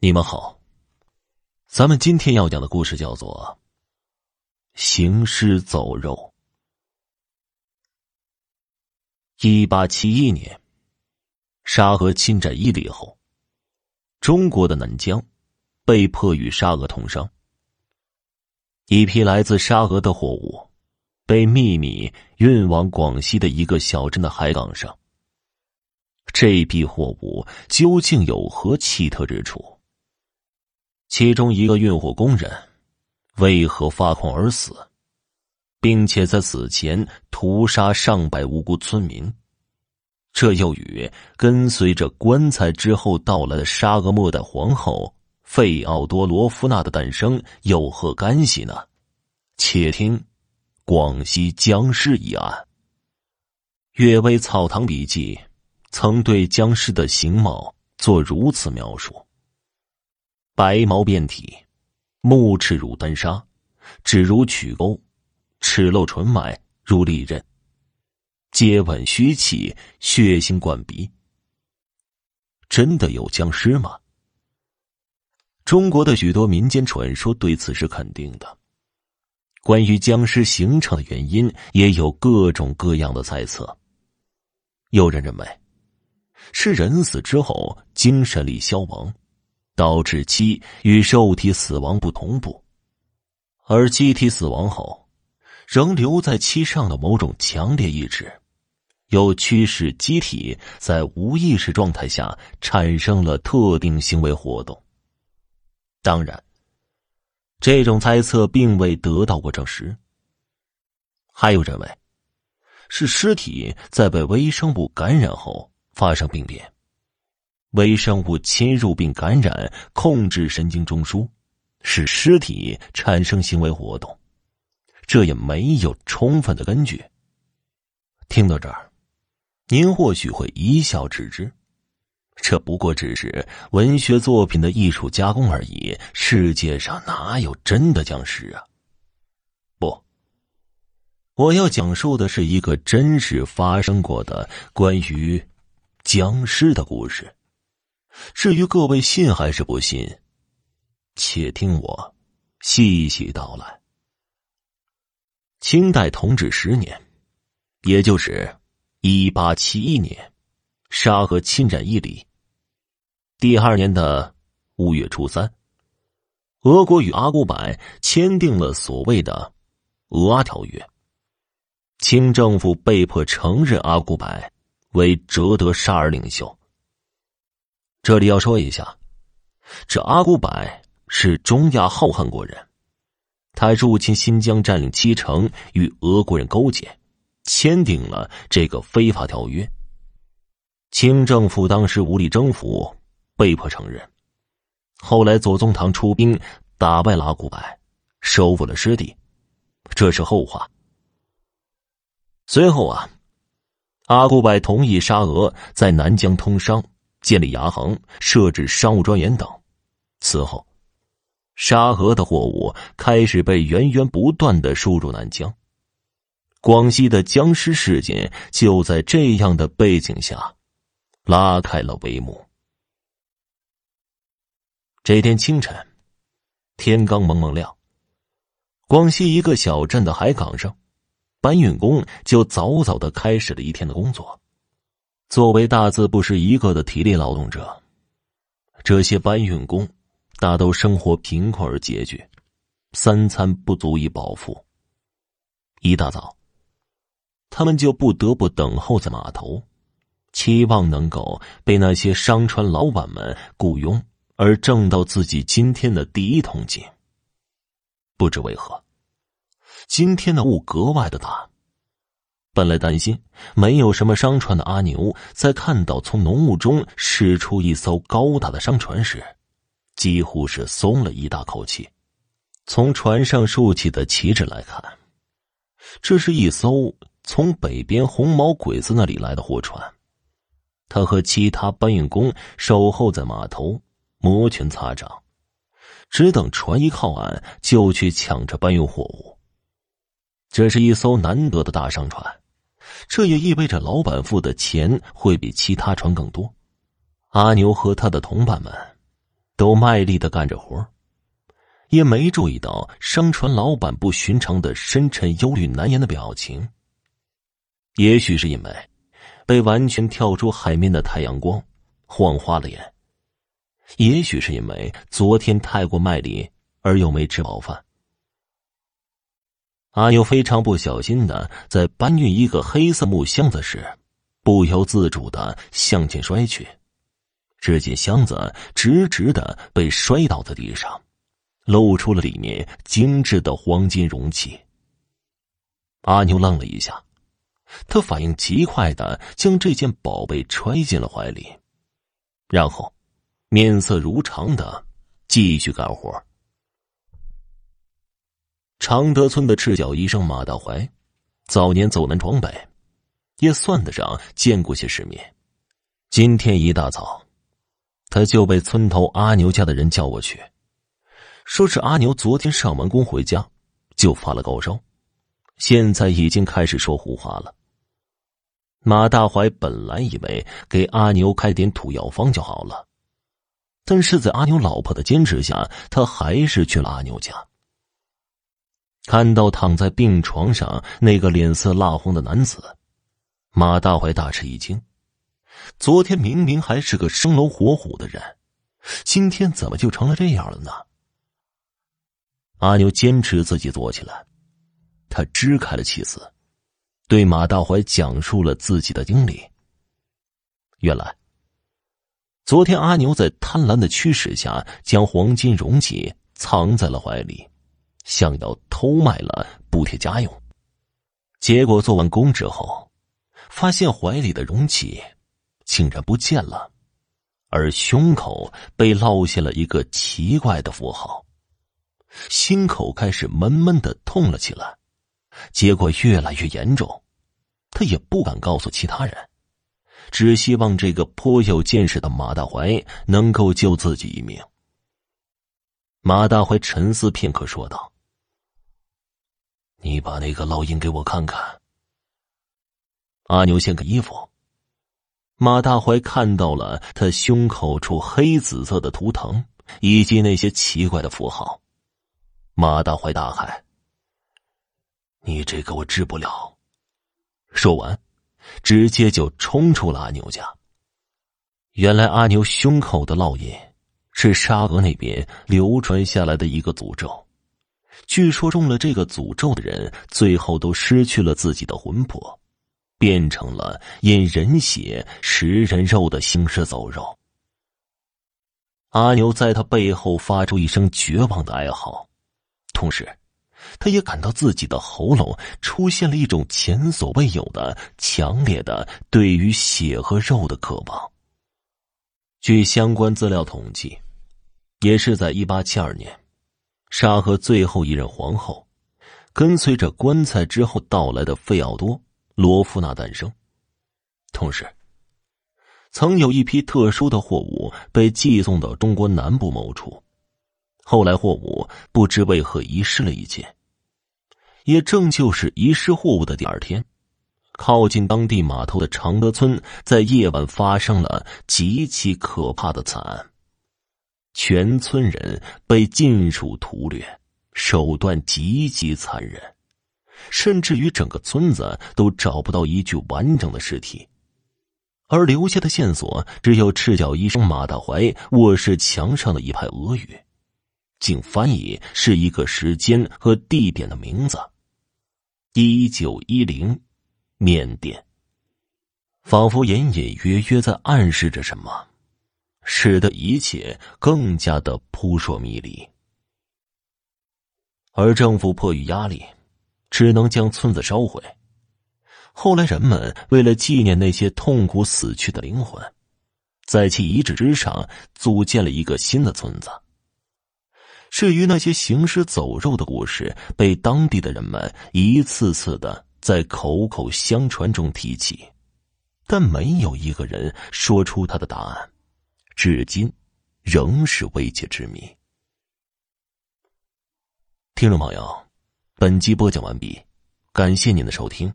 你们好，咱们今天要讲的故事叫做《行尸走肉》。一八七一年，沙俄侵占伊犁后，中国的南疆被迫与沙俄通商。一批来自沙俄的货物被秘密运往广西的一个小镇的海港上。这批货物究竟有何奇特之处？其中一个运货工人为何发狂而死，并且在死前屠杀上百无辜村民？这又与跟随着棺材之后到来的沙俄末代皇后费奥多罗夫娜的诞生有何干系呢？且听广西僵尸一案。《阅微草堂笔记》曾对僵尸的形貌做如此描述。白毛遍体，目赤如丹砂，指如曲钩，齿露唇脉如利刃，接吻虚气，血腥灌鼻。真的有僵尸吗？中国的许多民间传说对此是肯定的。关于僵尸形成的原因，也有各种各样的猜测。有人认为，是人死之后精神力消亡。导致其与肉体死亡不同步，而机体死亡后，仍留在其上的某种强烈意志，又驱使机体在无意识状态下产生了特定行为活动。当然，这种猜测并未得到过证实。还有认为，是尸体在被微生物感染后发生病变。微生物侵入并感染，控制神经中枢，使尸体产生行为活动，这也没有充分的根据。听到这儿，您或许会一笑置之，这不过只是文学作品的艺术加工而已。世界上哪有真的僵尸啊？不，我要讲述的是一个真实发生过的关于僵尸的故事。至于各位信还是不信，且听我细细道来。清代同治十年，也就是一八七一年，沙俄侵占伊犁。第二年的五月初三，俄国与阿古柏签订了所谓的《俄阿条约》，清政府被迫承认阿古柏为哲德沙尔领袖。这里要说一下，这阿古柏是中亚浩瀚国人，他入侵新疆，占领七城，与俄国人勾结，签订了这个非法条约。清政府当时无力征服，被迫承认。后来左宗棠出兵打败了阿古柏，收复了失地，这是后话。随后啊，阿古柏同意沙俄在南疆通商。建立牙行，设置商务专员等。此后，沙俄的货物开始被源源不断的输入南疆。广西的僵尸事件就在这样的背景下拉开了帷幕。这天清晨，天刚蒙蒙亮，广西一个小镇的海港上，搬运工就早早的开始了一天的工作。作为大字不识一个的体力劳动者，这些搬运工大都生活贫困而拮据，三餐不足以饱腹。一大早，他们就不得不等候在码头，期望能够被那些商船老板们雇佣，而挣到自己今天的第一桶金。不知为何，今天的雾格外的大。本来担心没有什么商船的阿牛，在看到从浓雾中驶出一艘高大的商船时，几乎是松了一大口气。从船上竖起的旗帜来看，这是一艘从北边红毛鬼子那里来的货船。他和其他搬运工守候在码头，摩拳擦掌，只等船一靠岸，就去抢着搬运货物。这是一艘难得的大商船。这也意味着老板付的钱会比其他船更多。阿牛和他的同伴们都卖力的干着活也没注意到商船老板不寻常的深沉、忧虑难言的表情。也许是因为被完全跳出海面的太阳光晃花了眼，也许是因为昨天太过卖力而又没吃饱饭。阿牛非常不小心的在搬运一个黑色木箱子时，不由自主的向前摔去，只见箱子直直的被摔倒在地上。露出了里面精致的黄金容器。阿牛愣了一下，他反应极快的将这件宝贝揣进了怀里，然后面色如常的继续干活。常德村的赤脚医生马大怀，早年走南闯北，也算得上见过些世面。今天一大早，他就被村头阿牛家的人叫过去。说是阿牛昨天上完工回家，就发了高烧，现在已经开始说胡话了。马大怀本来以为给阿牛开点土药方就好了，但是在阿牛老婆的坚持下，他还是去了阿牛家。看到躺在病床上那个脸色蜡黄的男子，马大怀大吃一惊。昨天明明还是个生龙活虎的人，今天怎么就成了这样了呢？阿牛坚持自己坐起来，他支开了妻子，对马大怀讲述了自己的经历。原来，昨天阿牛在贪婪的驱使下，将黄金容器藏在了怀里，想要偷卖了补贴家用。结果做完工之后，发现怀里的容器竟然不见了，而胸口被烙下了一个奇怪的符号。心口开始闷闷的痛了起来，结果越来越严重，他也不敢告诉其他人，只希望这个颇有见识的马大怀能够救自己一命。马大怀沉思片刻，说道：“你把那个烙印给我看看。”阿牛掀开衣服，马大怀看到了他胸口处黑紫色的图腾以及那些奇怪的符号。马大怀大喊：“你这个我治不了！”说完，直接就冲出了阿牛家。原来阿牛胸口的烙印是沙俄那边流传下来的一个诅咒，据说中了这个诅咒的人，最后都失去了自己的魂魄，变成了饮人血、食人肉的行尸走肉。阿牛在他背后发出一声绝望的哀嚎。同时，他也感到自己的喉咙出现了一种前所未有的强烈的对于血和肉的渴望。据相关资料统计，也是在一八七二年，沙河最后一任皇后，跟随着棺材之后到来的费奥多·罗夫娜诞生。同时，曾有一批特殊的货物被寄送到中国南部某处。后来货物不知为何遗失了一件，也正就是遗失货物的第二天，靠近当地码头的常德村在夜晚发生了极其可怕的惨案，全村人被尽数屠掠，手段极其残忍，甚至于整个村子都找不到一具完整的尸体，而留下的线索只有赤脚医生马大怀卧室墙上的一排俄语。竟翻译是一个时间和地点的名字，一九一零，缅甸。仿佛隐隐约约在暗示着什么，使得一切更加的扑朔迷离。而政府迫于压力，只能将村子烧毁。后来人们为了纪念那些痛苦死去的灵魂，在其遗址之上组建了一个新的村子。至于那些行尸走肉的故事，被当地的人们一次次的在口口相传中提起，但没有一个人说出他的答案，至今仍是未解之谜。听众朋友，本集播讲完毕，感谢您的收听。